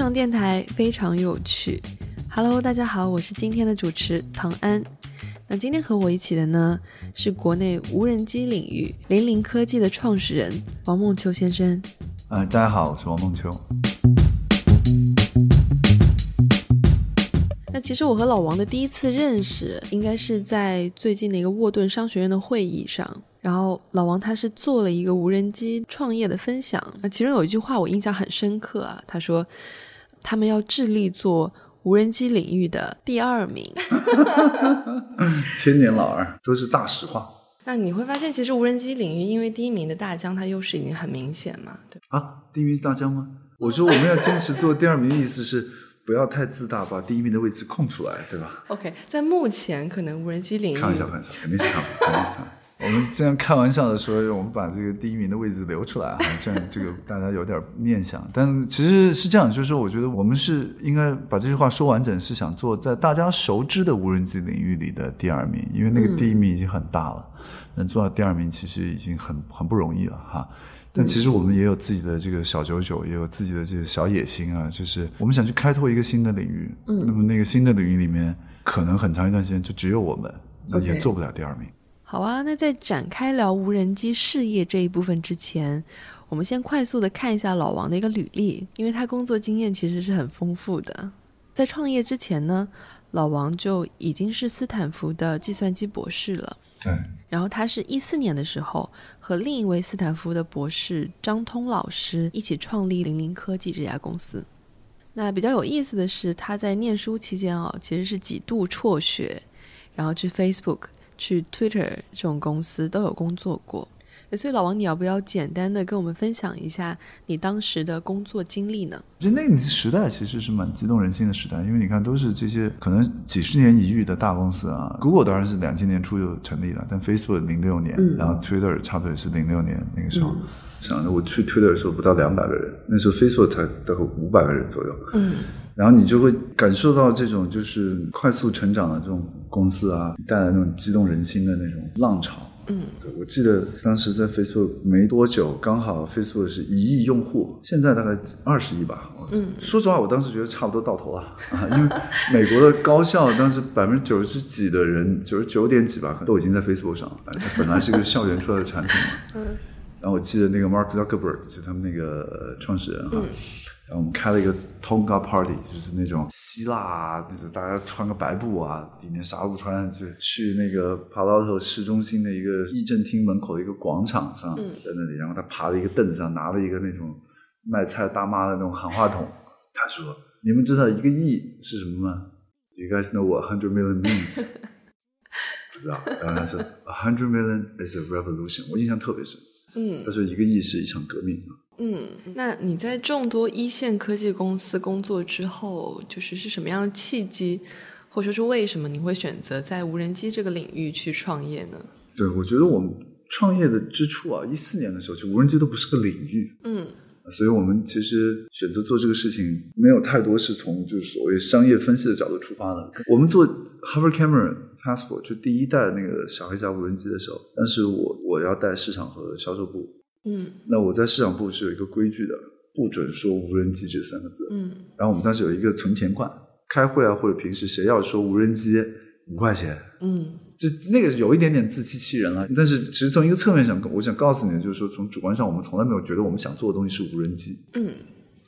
常电台非常有趣。Hello，大家好，我是今天的主持唐安。那今天和我一起的呢，是国内无人机领域零零科技的创始人王梦秋先生。呃，大家好，我是王梦秋。那其实我和老王的第一次认识，应该是在最近的一个沃顿商学院的会议上。然后老王他是做了一个无人机创业的分享，那其中有一句话我印象很深刻啊，他说他们要致力做无人机领域的第二名，千年老二都是大实话。那你会发现，其实无人机领域因为第一名的大疆，它优势已经很明显嘛，对啊，第一名是大疆吗？我说我们要坚持做第二名，意思是不要太自大，把第一名的位置空出来，对吧？OK，在目前可能无人机领域，看一下，看一下，肯定是他，肯定是他。我们这样开玩笑的说，我们把这个第一名的位置留出来啊，这样这个大家有点念想。但其实是这样，就是说，我觉得我们是应该把这句话说完整，是想做在大家熟知的无人机领域里的第二名，因为那个第一名已经很大了，能做到第二名其实已经很很不容易了哈。但其实我们也有自己的这个小九九，也有自己的这个小野心啊，就是我们想去开拓一个新的领域。嗯，那么那个新的领域里面，可能很长一段时间就只有我们，那也做不了第二名。好啊，那在展开聊无人机事业这一部分之前，我们先快速的看一下老王的一个履历，因为他工作经验其实是很丰富的。在创业之前呢，老王就已经是斯坦福的计算机博士了。对。然后他是一四年的时候和另一位斯坦福的博士张通老师一起创立零零科技这家公司。那比较有意思的是，他在念书期间啊，其实是几度辍学，然后去 Facebook。去 Twitter 这种公司都有工作过，所以老王，你要不要简单的跟我们分享一下你当时的工作经历呢？我觉得那个时代其实是蛮激动人心的时代，因为你看都是这些可能几十年一遇的大公司啊，Google 当然是两千年初就成立了，但 Facebook 零六年，然后 Twitter 差不多也是零六年那个时候。想着我去 Twitter 的时候不到两百个人，那时候 Facebook 才大概五百个人左右。嗯，然后你就会感受到这种就是快速成长的这种公司啊，带来那种激动人心的那种浪潮。嗯，我记得当时在 Facebook 没多久，刚好 Facebook 是一亿用户，现在大概二十亿吧。嗯，说实话，我当时觉得差不多到头了啊，因为美国的高校当时百分之九十几的人，九十九点几吧，都已经在 Facebook 上了。本来是一个校园出来的产品嘛。嗯。然后我记得那个 Mark Zuckerberg 就他们那个创始人哈，然后我们开了一个 Tonga Party，就是那种希腊啊，就是大家穿个白布啊，里面啥都不穿，就去那个帕劳特市中心的一个议政厅门口的一个广场上，在那里，然后他爬了一个凳子上，拿了一个那种卖菜大妈的那种喊话筒，他说：“你们知道一个亿是什么吗？Do you guys know what hundred million means？” 不知道，然后他说：“A hundred million is a revolution。”我印象特别深。嗯，他说一个亿是一场革命嗯，那你在众多一线科技公司工作之后，就是是什么样的契机，或者说是为什么你会选择在无人机这个领域去创业呢？对，我觉得我们创业的之初啊，一四年的时候，就无人机都不是个领域。嗯。所以我们其实选择做这个事情，没有太多是从就是所谓商业分析的角度出发的。我们做 Hover Camera Passport 就第一代那个小黑侠无人机的时候，但是我我要带市场和销售部，嗯，那我在市场部是有一个规矩的，不准说无人机这三个字，嗯，然后我们当时有一个存钱罐，开会啊或者平时谁要说无人机五块钱，嗯。就那个有一点点自欺欺人了，但是其实从一个侧面上，我想告诉你的就是说，从主观上，我们从来没有觉得我们想做的东西是无人机。嗯，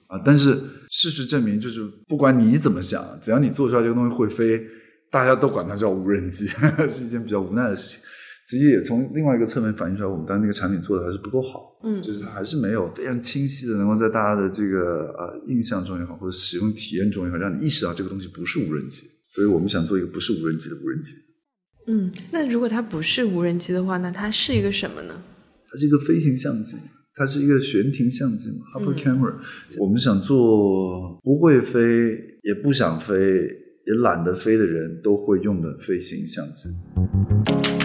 啊，但是事实证明，就是不管你怎么想，只要你做出来这个东西会飞，大家都管它叫无人机，是一件比较无奈的事情。其实也从另外一个侧面反映出来，我们当时那个产品做的还是不够好。嗯，就是还是没有非常清晰的能够在大家的这个呃印象中也好，或者使用体验中也好，让你意识到这个东西不是无人机。所以我们想做一个不是无人机的无人机。嗯，那如果它不是无人机的话，那它是一个什么呢？它是一个飞行相机，它是一个悬停相机嘛，hover camera。我们想做不会飞、也不想飞、也懒得飞的人都会用的飞行相机。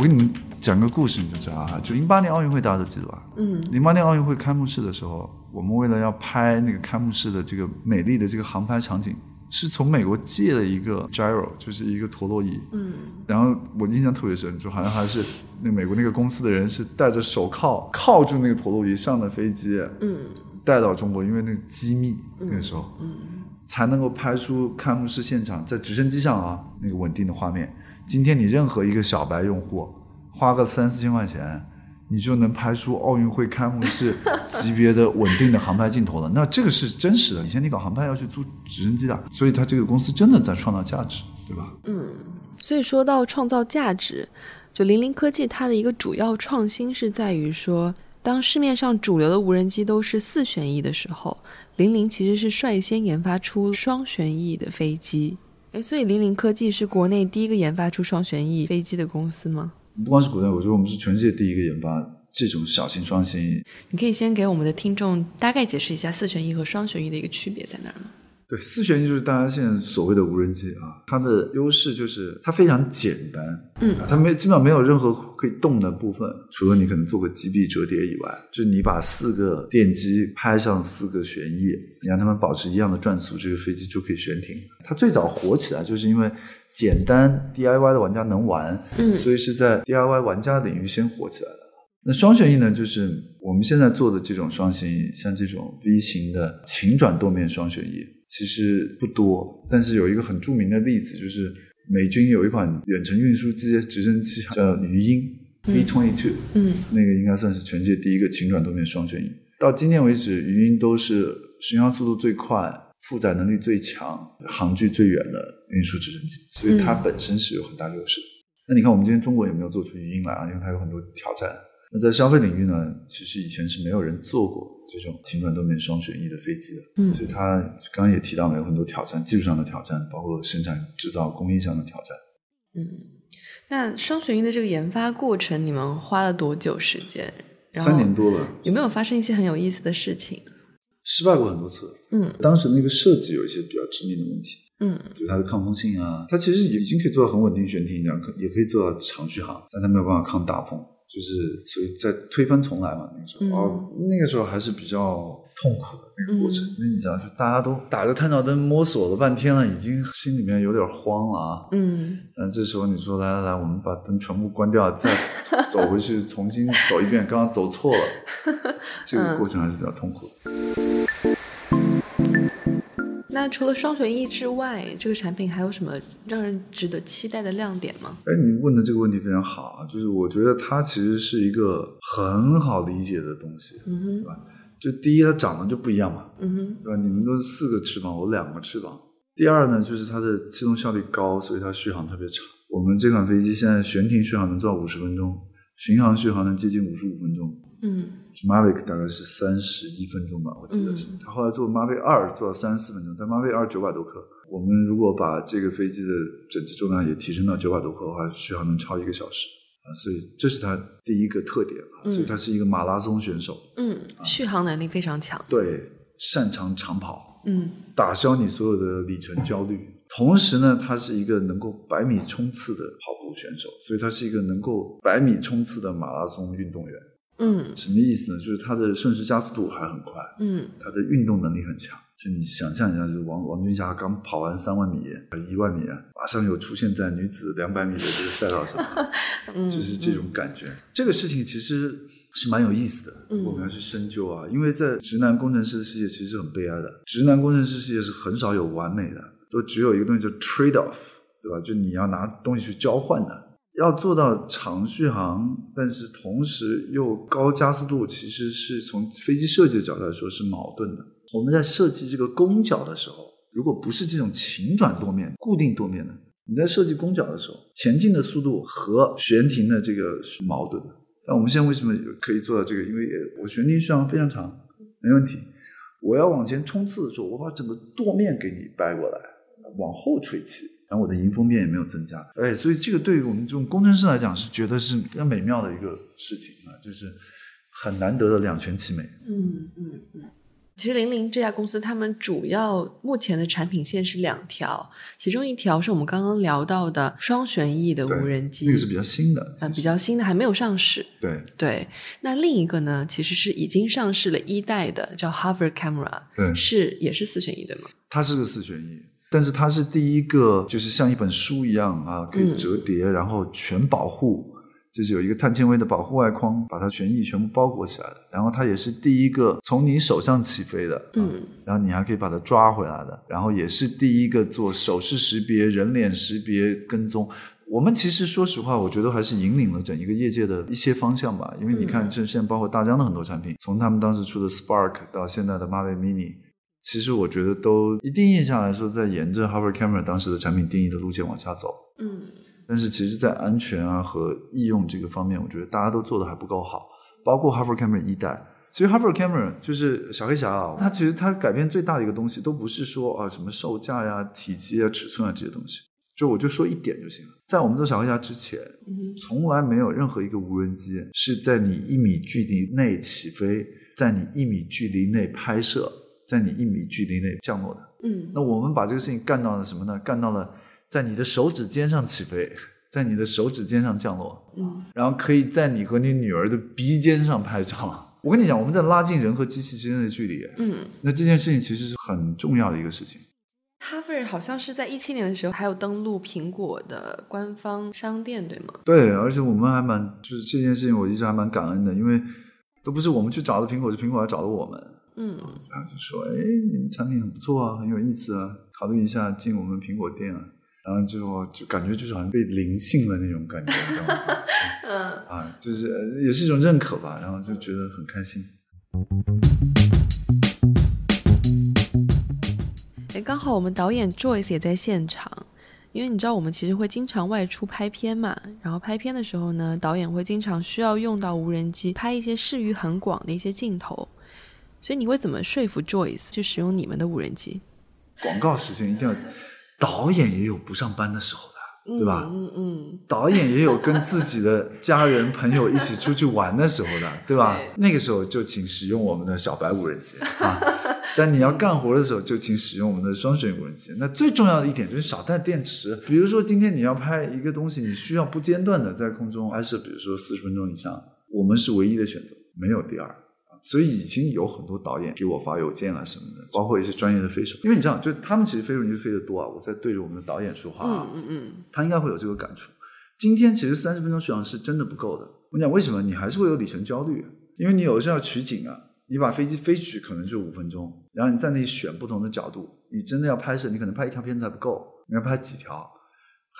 我给你们讲个故事，你就知道啊。就零八年奥运会，大家都记得吧？嗯。零八年奥运会开幕式的时候，我们为了要拍那个开幕式的这个美丽的这个航拍场景。是从美国借了一个 gyro，就是一个陀螺仪。嗯，然后我印象特别深，就好像还是那美国那个公司的人是戴着手铐铐住那个陀螺仪上的飞机。嗯，带到中国，因为那个机密那个时候，嗯，才能够拍出开幕式现场在直升机上啊那个稳定的画面。今天你任何一个小白用户花个三四千块钱，你就能拍出奥运会开幕式 级别的稳定的航拍镜头了。那这个是真实的。以前你搞航拍要去租直升机的，所以它这个公司真的在创造价值，对吧？嗯所以说到创造价值，就零零科技它的一个主要创新是在于说，当市面上主流的无人机都是四旋翼的时候，零零其实是率先研发出双旋翼的飞机。诶，所以零零科技是国内第一个研发出双旋翼飞机的公司吗？不光是国内，我觉得我们是全世界第一个研发这种小型双旋翼。你可以先给我们的听众大概解释一下四旋翼和双旋翼的一个区别在哪儿吗？对，四旋翼就是大家现在所谓的无人机啊，它的优势就是它非常简单，嗯啊，它没基本上没有任何可以动的部分，除了你可能做个机臂折叠以外，就是你把四个电机拍上四个旋翼，你让它们保持一样的转速，这个飞机就可以悬停。它最早火起来就是因为简单 DIY 的玩家能玩，嗯所以是在 DIY 玩家领域先火起来的。那双旋翼呢，就是我们现在做的这种双旋翼，像这种 V 型的晴转舵面双旋翼，其实不多。但是有一个很著名的例子，就是美军有一款远程运输机直升机叫鱼鹰 V twenty two，嗯那个应该算是全世界第一个晴转舵面双旋翼。到今天为止，鱼鹰都是巡航速度最快、负载能力最强、航距最远的运输直升机，所以它本身是有很大优势的。那你看，我们今天中国也没有做出鱼鹰来啊，因为它有很多挑战。那在消费领域呢，其实以前是没有人做过这种晴转多面双旋翼的飞机的，嗯所以它刚刚也提到了有很多挑战，技术上的挑战，包括生产制造工艺上的挑战。嗯。那双旋翼的这个研发过程，你们花了多久时间？三年多了，有没有发生一些很有意思的事情？失败过很多次。嗯当时那个设计有一些比较致命的问题，嗯比如它的抗风性啊，它其实已经可以做到很稳定悬停，两可也可以做到长续航，但它没有办法抗大风，就是所以在推翻重来嘛。那个时候，那个时候还是比较痛苦的那个过程，嗯因为你知道，就大家都打着探照灯摸索了半天了，已经心里面有点慌了啊。嗯但这时候你说来来来，我们把灯全部关掉，再走回去重新走一遍，刚刚走错了，这个过程还是比较痛苦的。那除了双旋翼之外，这个产品还有什么让人值得期待的亮点吗？哎，你问的这个问题非常好啊，就是我觉得它其实是一个很好理解的东西，嗯哼对吧？就第一，它长得就不一样嘛，嗯哼对吧？你们都是四个翅膀，我两个翅膀。第二呢，就是它的气动效率高，所以它续航特别长。我们这款飞机现在悬停续航能做到五十分钟，巡航续航能接近五十五分钟。嗯 Mavic 大概是三十一分钟吧，我记得是。嗯它后来做 Mavic 二做到三十四分钟，但 Mavic 二九百多克。我们如果把这个飞机的整机重量也提升到九百多克的话，续航能超一个小时啊，所以这是他第一个特点啊。嗯所以他是一个马拉松选手，嗯，续航能力非常强。对，擅长长跑，嗯打消你所有的里程焦虑。同时呢，他是一个能够百米冲刺的跑步选手，所以他是一个能够百米冲刺的马拉松运动员。嗯什么意思呢？就是他的瞬时加速度还很快，嗯他的运动能力很强。就你想象一下，就是王王军霞刚跑完三万米、一万米，马上又出现在女子两百米的这个赛道上，嗯，就是这种感觉。这个事情其实是蛮有意思的，嗯我们要去深究啊。因为在直男工程师的世界其实很悲哀的，直男工程师世界是很少有完美的，都只有一个东西叫 trade off，对吧？就你要拿东西去交换的。要做到长续航，但是同时又高加速度，其实是从飞机设计的角度来说是矛盾的。我们在设计这个弓角的时候，如果不是这种晴转舵面、固定舵面的，你在设计弓角的时候，前进的速度和悬停的这个是矛盾的。但我们现在为什么可以做到这个？因为我悬停续航非常长，没问题。我要往前冲刺的时候，我把整个舵面给你掰过来，往后吹气，然后我的迎风面也没有增加。哎，所以这个对于我们这种工程师来讲，是觉得是非常美妙的一个事情啊，就是很难得的两全其美。嗯嗯嗯。其实零零这家公司，他们主要目前的产品线是两条，其中一条是我们刚刚聊到的双旋翼的无人机，那个是比较新的，呃比较新的，还没有上市。对对，那另一个呢，其实是已经上市了一代的，叫 Hover Camera，对，是也是四旋翼对吗？它是个四旋翼，但是它是第一个，就是像一本书一样啊，可以折叠，然后全保护，就是有一个碳纤维的保护外框，把它全翼全部包裹起来的。然后它也是第一个从你手上起飞的，嗯，然后你还可以把它抓回来的。然后也是第一个做手势识别、人脸识别跟踪。我们其实说实话，我觉得还是引领了整一个业界的一些方向吧。因为你看，这现在包括大疆的很多产品，从他们当时出的 Spark 到现在的 Mavic Mini，其实我觉得都一定义上来说，在沿着 h a r v a r Camera 当时的产品定义的路线往下走。嗯但是其实，在安全啊和易用这个方面，我觉得大家都做的还不够好。包括 h a r v a r Camera 一代，其实 h a r v a r Camera 就是小黑侠啊，它其实它改变最大的一个东西，都不是说啊什么售价呀、体积啊、尺寸啊这些东西。就我就说一点就行了，在我们做小黑侠之前，嗯从来没有任何一个无人机是在你一米距离内起飞，在你一米距离内拍摄，在你一米距离内降落的。嗯那我们把这个事情干到了什么呢？干到了在你的手指尖上起飞，在你的手指尖上降落，嗯然后可以在你和你女儿的鼻尖上拍照。我跟你讲，我们在拉近人和机器之间的距离。嗯那这件事情其实是很重要的一个事情。，Hover 好像是在一七年的时候还有登陆苹果的官方商店，对吗？对，而且我们还蛮就是这件事情，我一直还蛮感恩的，因为都不是我们去找的苹果，是苹果来找的我们。嗯然后就说：“哎，你们产品很不错啊，很有意思啊，考虑一下进我们苹果店啊。”然后就就感觉就是好像被灵性了那种感觉，你知道吗？嗯啊，就是呃也是一种认可吧，然后就觉得很开心。哎，刚好我们导演 Joyce 也在现场，因为你知道我们其实会经常外出拍片嘛，然后拍片的时候呢，导演会经常需要用到无人机拍一些视域很广的一些镜头，所以你会怎么说服 Joyce 去使用你们的无人机？广告时间一定要，导演也有不上班的时候的，对吧？嗯嗯导演也有跟自己的家人朋友一起出去玩的时候的，对吧？对那个时候就请使用我们的小白无人机 啊。但你要干活的时候，就请使用我们的双旋无人机。那最重要的一点就是少带电池。比如说今天你要拍一个东西，你需要不间断的在空中拍摄，比如说四十分钟以上，我们是唯一的选择，没有第二。所以已经有很多导演给我发邮件啊什么的，包括一些专业的飞手，因为你知道，就他们其实飞无人机飞得多啊。我在对着我们的导演说话啊，嗯嗯嗯他应该会有这个感触。今天其实三十分钟续航是真的不够的。我跟你讲为什么？你还是会有里程焦虑，因为你有的时候要取景啊，你把飞机飞出去可能就五分钟，然后你在那里选不同的角度，你真的要拍摄，你可能拍一条片子还不够，你要拍几条，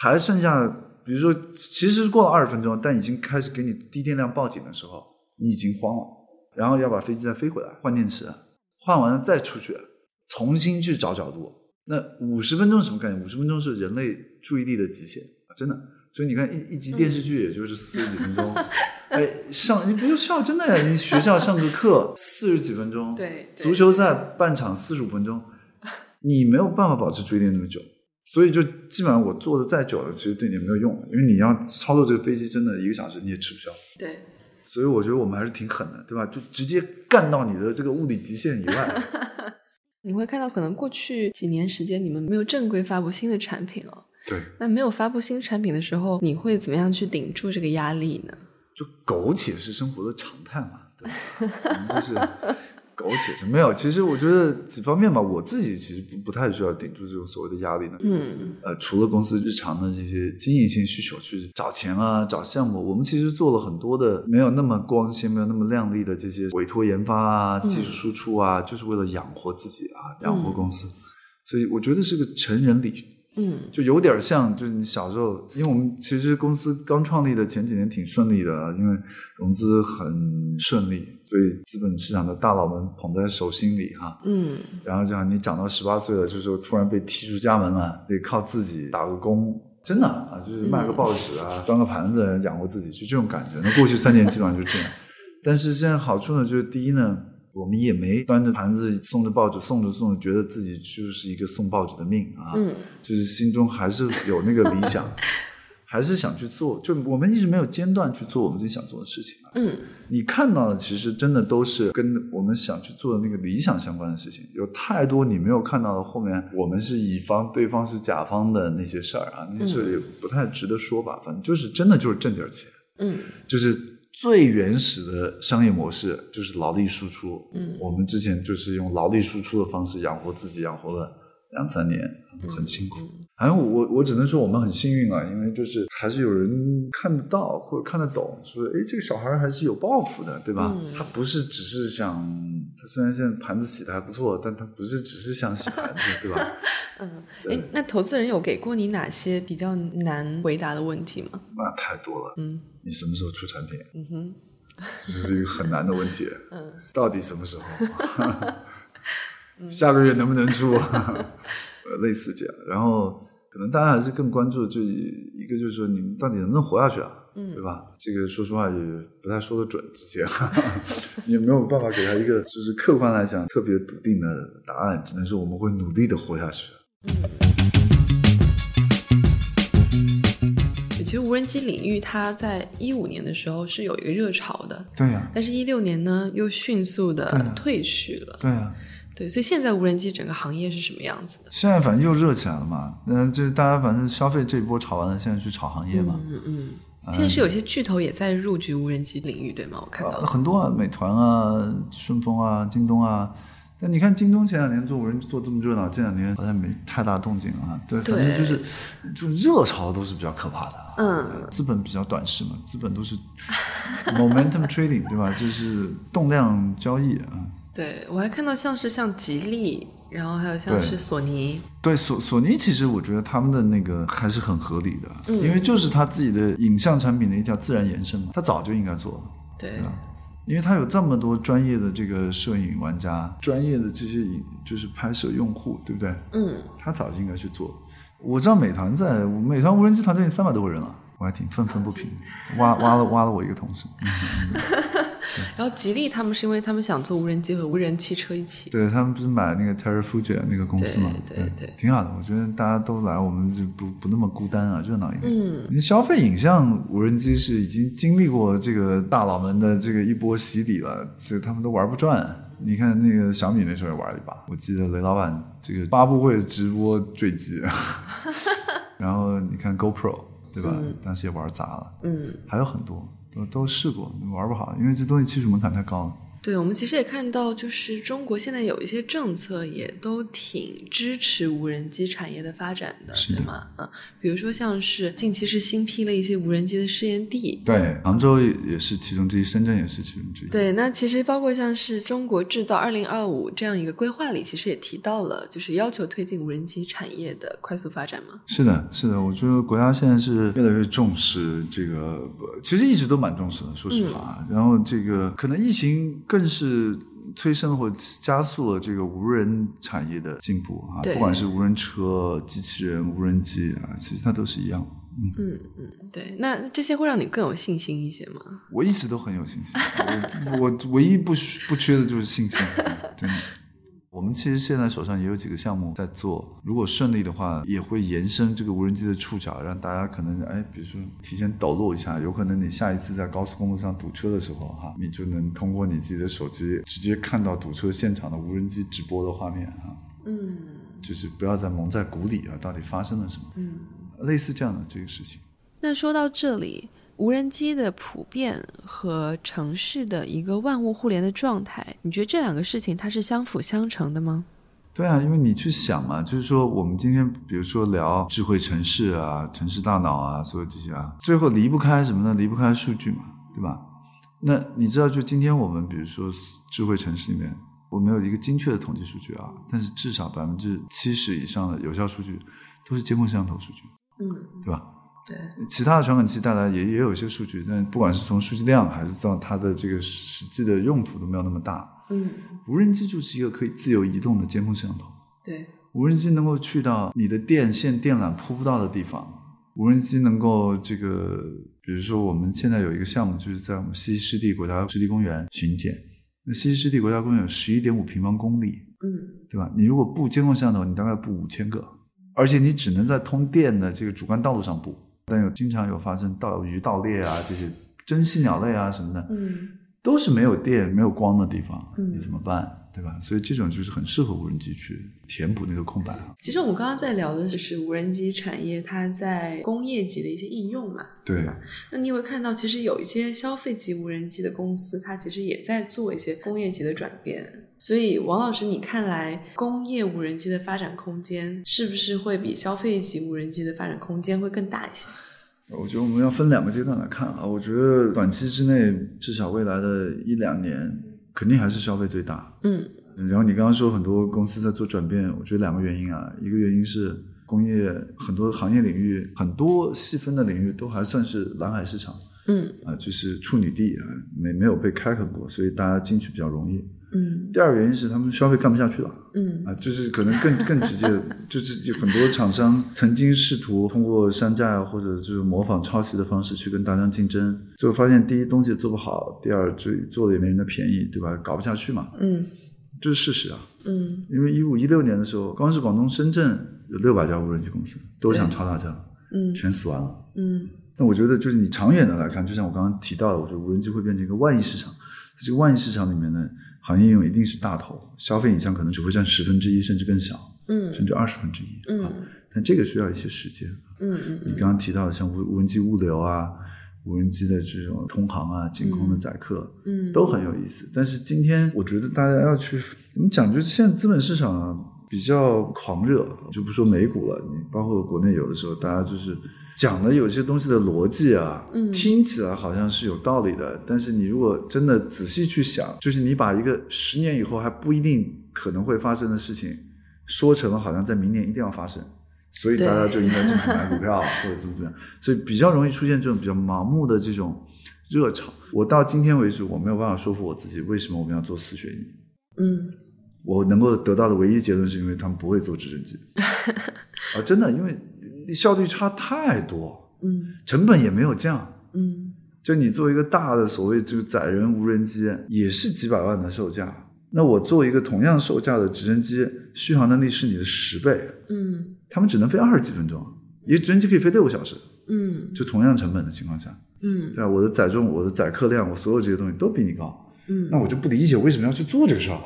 还剩下，比如说其实是过了二十分钟，但已经开始给你低电量报警的时候，你已经慌了，然后要把飞机再飞回来换电池，换完了再出去，重新去找角度。那五十分钟是什么概念？五十分钟是人类注意力的极限，真的。所以你看一一集电视剧也就是四十几分钟，哎，上你不用笑，真的呀！你学校上个课四十几分钟，对对足球赛半场四十五分钟，你没有办法保持注意力那么久。所以就基本上我坐的再久了，其实对你没有用，因为你要操作这个飞机，真的一个小时你也吃不消。对，所以我觉得我们还是挺狠的，对吧？就直接干到你的这个物理极限以外。你会看到可能过去几年时间你们没有正规发布新的产品哦。对，那没有发布新产品的时候，你会怎么样去顶住这个压力呢？就苟且是生活的常态嘛，对吧？就是苟且是没有。其实我觉得几方面吧，我自己其实不不太需要顶住这种所谓的压力呢。嗯呃，除了公司日常的这些经营性需求去找钱啊、找项目，我们其实做了很多的没有那么光鲜、没有那么亮丽的这些委托研发啊、技术输出啊，就是为了养活自己啊、养活公司。所以我觉得是个成人礼。嗯就有点像，就是你小时候，因为我们其实公司刚创立的前几年挺顺利的，因为融资很顺利，所以资本市场的大佬们捧在手心里哈。嗯然后就像，你长到十八岁了，就是说突然被踢出家门了，得靠自己打个工，真的啊，就是卖个报纸啊，端个盘子养活自己，就这种感觉。那过去三年基本上就这样，但是现在好处呢，就是第一呢。我们也没端着盘子送着报纸送着送着，觉得自己就是一个送报纸的命啊。嗯就是心中还是有那个理想，还是想去做。就我们一直没有间断去做我们自己想做的事情啊。嗯你看到的其实真的都是跟我们想去做的那个理想相关的事情，有太多你没有看到的后面我们是乙方，对方是甲方的那些事儿啊，那些也不太值得说吧。反正就是真的就是挣点钱，嗯就是最原始的商业模式就是劳力输出。嗯我们之前就是用劳力输出的方式养活自己，养活了两三年，很辛苦。反正我我我只能说我们很幸运啊，因为就是还是有人看得到或者看得懂，说哎这个小孩还是有抱负的，对吧？他不是只是想，他虽然现在盘子洗的还不错，但他不是只是想洗盘子，对吧？嗯，哎，那投资人有给过你哪些比较难回答的问题吗？那太多了。嗯，你什么时候出产品？嗯哼，这是一个很难的问题。嗯，到底什么时候？下个月能不能出？呃，类似这样，然后。可能大家还是更关注就一个，就是说你们到底能不能活下去啊？嗯，对吧？这个说实话也不太说得准，之前 也没有办法给他一个就是客观来讲特别笃定的答案，只能说我们会努力的活下去。嗯，其实无人机领域它在一五年的时候是有一个热潮的，对呀，但是一六年呢又迅速的退去了，对呀。对，所以现在无人机整个行业是什么样子的？现在反正又热起来了嘛，嗯，就是大家反正消费这一波炒完了，现在去炒行业嘛。嗯嗯。现在是有些巨头也在入局无人机领域，对吗？我看到很多啊，美团啊、顺丰啊、京东啊。但你看京东前两年做无人机做这么热闹，这两年好像没太大动静啊。对，反正就是就热潮都是比较可怕的。嗯。资本比较短视嘛，资本都是 momentum trading，对吧？就是动量交易啊。对，我还看到像是像吉利，然后还有像是索尼。对索索尼，其实我觉得他们的那个还是很合理的，因为就是他自己的影像产品的一条自然延伸嘛，他早就应该做了。对，因为他有这么多专业的这个摄影玩家，专业的这些影就是拍摄用户，对不对？嗯，他早就应该去做。我知道美团在美团无人机团队有三百多个人了，我还挺愤愤不平，挖挖了挖了我一个同事。然后吉利他们是因为他们想做无人机和无人汽车一起，对他们不是买那个 Terrafuji 那个公司嘛？对对，挺好的。我觉得大家都来，我们就不不那么孤单啊，热闹一点。嗯，你消费影像无人机是已经经历过这个大佬们的这个一波洗礼了，这他们都玩不转。你看那个小米那时候也玩了一把，我记得雷老板这个发布会直播坠机，然后你看 GoPro 对吧？当时也玩砸了。嗯，还有很多。都都试过，玩不好，因为这东西技术门槛太高了。对，我们其实也看到，就是中国现在有一些政策也都挺支持无人机产业的发展的，对吗？嗯，比如说像是近期是新批了一些无人机的试验地，对，杭州也是其中之一，深圳也是其中之一。对，那其实包括像是中国制造二零二五这样一个规划里，其实也提到了，就是要求推进无人机产业的快速发展嘛。是的，是的，我觉得国家现在是越来越重视这个，其实一直都蛮重视的，说实话。然后这个可能疫情。更是催生或加速了这个无人产业的进步啊！不管是无人车、机器人、无人机啊，其实它都是一样。嗯嗯嗯，对。那这些会让你更有信心一些吗？我一直都很有信心，我我唯一不不缺的就是信心，真的。我们其实现在手上也有几个项目在做，如果顺利的话，也会延伸这个无人机的触角，让大家可能哎，比如说提前抖落一下，有可能你下一次在高速公路上堵车的时候，哈，你就能通过你自己的手机直接看到堵车现场的无人机直播的画面，哈，嗯，就是不要再蒙在鼓里啊，到底发生了什么？嗯，类似这样的这个事情。那说到这里。无人机的普遍和城市的一个万物互联的状态，你觉得这两个事情它是相辅相成的吗？对啊，因为你去想嘛，就是说我们今天比如说聊智慧城市啊、城市大脑啊，所有这些啊，最后离不开什么呢？离不开数据嘛，对吧？那你知道，就今天我们比如说智慧城市里面，我没有一个精确的统计数据啊，但是至少百分之七十以上的有效数据都是监控摄像头数据，嗯，对吧？对，其他的传感器带来也也有一些数据，但不管是从数据量还是到它的这个实际的用途都没有那么大。嗯，无人机就是一个可以自由移动的监控摄像头。对，无人机能够去到你的电线电缆铺不到的地方，无人机能够这个，比如说我们现在有一个项目，就是在我们西溪湿地国家湿地公园巡检。那西溪湿地国家公园有十一点五平方公里，嗯，对吧？你如果布监控摄像头，你大概布五千个，而且你只能在通电的这个主干道路上布。但有经常有发生盗鱼盗猎啊，这些珍稀鸟类啊什么的，嗯，都是没有电、没有光的地方，嗯你怎么办？对吧？所以这种就是很适合无人机去填补那个空白。其实我们刚刚在聊的是无人机产业它在工业级的一些应用嘛，对。那你会看到，其实有一些消费级无人机的公司，它其实也在做一些工业级的转变。所以，王老师，你看来工业无人机的发展空间是不是会比消费级无人机的发展空间会更大一些？我觉得我们要分两个阶段来看啊。我觉得短期之内，至少未来的一两年，肯定还是消费最大。嗯。然后你刚刚说很多公司在做转变，我觉得两个原因啊，一个原因是工业很多行业领域，很多细分的领域都还算是蓝海市场。嗯。啊，就是处女地啊，没没有被开垦过，所以大家进去比较容易。嗯，第二个原因是他们消费干不下去了，嗯。啊，就是可能更更直接，就是有很多厂商曾经试图通过山寨或者就是模仿抄袭的方式去跟大家竞争，最后发现第一东西做不好，第二就做的也没人家便宜，对吧？搞不下去嘛，嗯，这是事实啊，嗯，因为一五一六年的时候，光是广东深圳有六百家无人机公司都想抄大家，嗯，全死完了，嗯，那我觉得就是你长远的来看，就像我刚刚提到的，我觉得无人机会变成一个万亿市场，在这个万亿市场里面呢。行业应用一定是大头，消费影像可能只会占十分之一，甚至更小，嗯，甚至二十分之一，嗯，但这个需要一些时间，嗯嗯，你刚刚提到的像无无人机物流啊，无人机的这种通航啊，净空的载客，嗯，都很有意思。但是今天我觉得大家要去怎么讲，就是现在资本市场比较狂热，就不说美股了，你包括国内有的时候大家就是。讲的有些东西的逻辑啊，听起来好像是有道理的，但是你如果真的仔细去想，就是你把一个十年以后还不一定可能会发生的事情，说成了好像在明年一定要发生，所以大家就应该进去买股票 或者怎么怎么样，所以比较容易出现这种比较盲目的这种热潮。我到今天为止，我没有办法说服我自己，为什么我们要做四选一？嗯，我能够得到的唯一结论是因为他们不会做直升机。啊，真的，因为。效率差太多，嗯，成本也没有降，嗯，就你做一个大的所谓就是载人无人机，也是几百万的售价。那我做一个同样售价的直升机，续航能力是你的十倍，嗯，他们只能飞二十几分钟，一个直升机可以飞六个小时，嗯，就同样成本的情况下，嗯，对吧？我的载重、我的载客量、我所有这些东西都比你高，嗯，那我就不理解为什么要去做这个事儿了。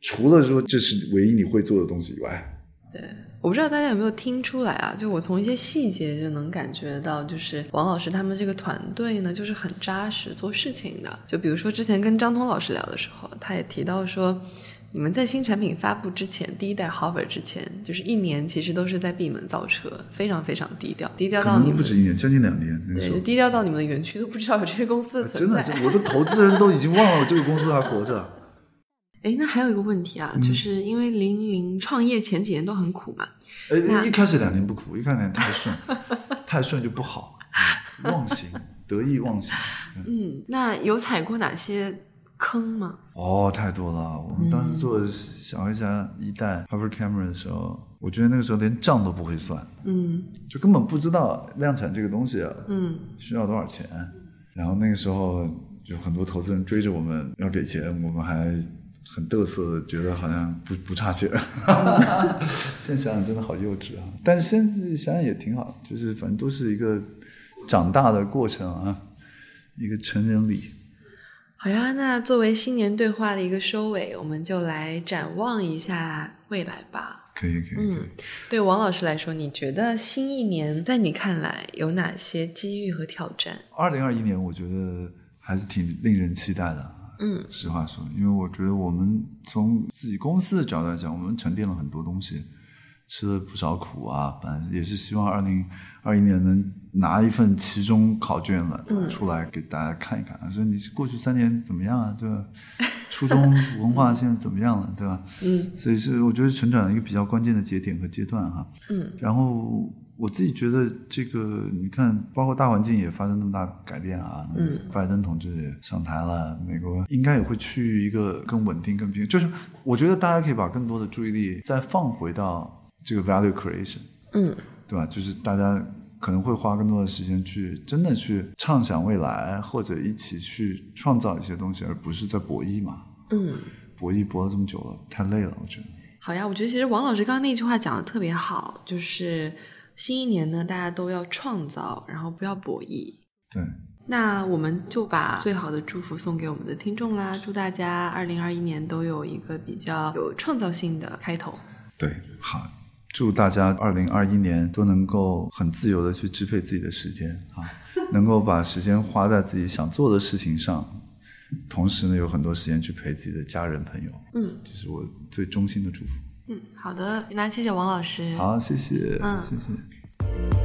除了说这是唯一你会做的东西以外，对。我不知道大家有没有听出来啊？就我从一些细节就能感觉到，就是王老师他们这个团队呢，就是很扎实做事情的。就比如说之前跟张通老师聊的时候，他也提到说，你们在新产品发布之前，第一代 Hover 之前，就是一年其实都是在闭门造车，非常非常低调，低调到你们不止一年，将近两年。对，低调到你们的园区都不知道有这些公司的存在。真的，我的投资人都已经忘了这个公司还活着。哎，那还有一个问题啊，就是因为零零创业前几年都很苦嘛。哎，一开始两年不苦，一开始太顺，太顺就不好，忘形，得意忘形。嗯，那有踩过哪些坑吗？哦，太多了。我们当时做小黑侠一代 Hover Camera 的时候，我觉得那个时候连账都不会算，嗯，就根本不知道量产这个东西啊，嗯，需要多少钱。然后那个时候有很多投资人追着我们要给钱，我们还。很嘚瑟的，觉得好像不不差钱。现在想想真的好幼稚啊！但是现在想想也挺好，就是反正都是一个长大的过程啊，一个成人礼。好呀，那作为新年对话的一个收尾，我们就来展望一下未来吧。可以，可以。嗯，对王老师来说，你觉得新一年在你看来有哪些机遇和挑战？二零二一年，我觉得还是挺令人期待的。嗯，实话说，因为我觉得我们从自己公司的角度来讲，我们沉淀了很多东西，吃了不少苦啊，本来也是希望二零二一年能拿一份期中考卷了出来给大家看一看，说你过去三年怎么样啊？对吧？初中文化现在怎么样了？对吧？嗯，所以是我觉得成长一个比较关键的节点和阶段哈。嗯，然后。我自己觉得这个，你看，包括大环境也发生那么大改变啊。嗯，拜登同志也上台了，美国应该也会去一个更稳定、更平。就是我觉得大家可以把更多的注意力再放回到这个 value creation。嗯，对吧？就是大家可能会花更多的时间去真的去畅想未来，或者一起去创造一些东西，而不是在博弈嘛。嗯，博弈博了这么久了，太累了，我觉得。好呀，我觉得其实王老师刚刚那句话讲的特别好，就是。新一年呢，大家都要创造，然后不要博弈。对，那我们就把最好的祝福送给我们的听众啦！祝大家二零二一年都有一个比较有创造性的开头。对，好，祝大家二零二一年都能够很自由的去支配自己的时间啊，能够把时间花在自己想做的事情上，同时呢有很多时间去陪自己的家人朋友。嗯，这是我最衷心的祝福。嗯好的那谢谢王老师。好谢谢嗯。谢谢。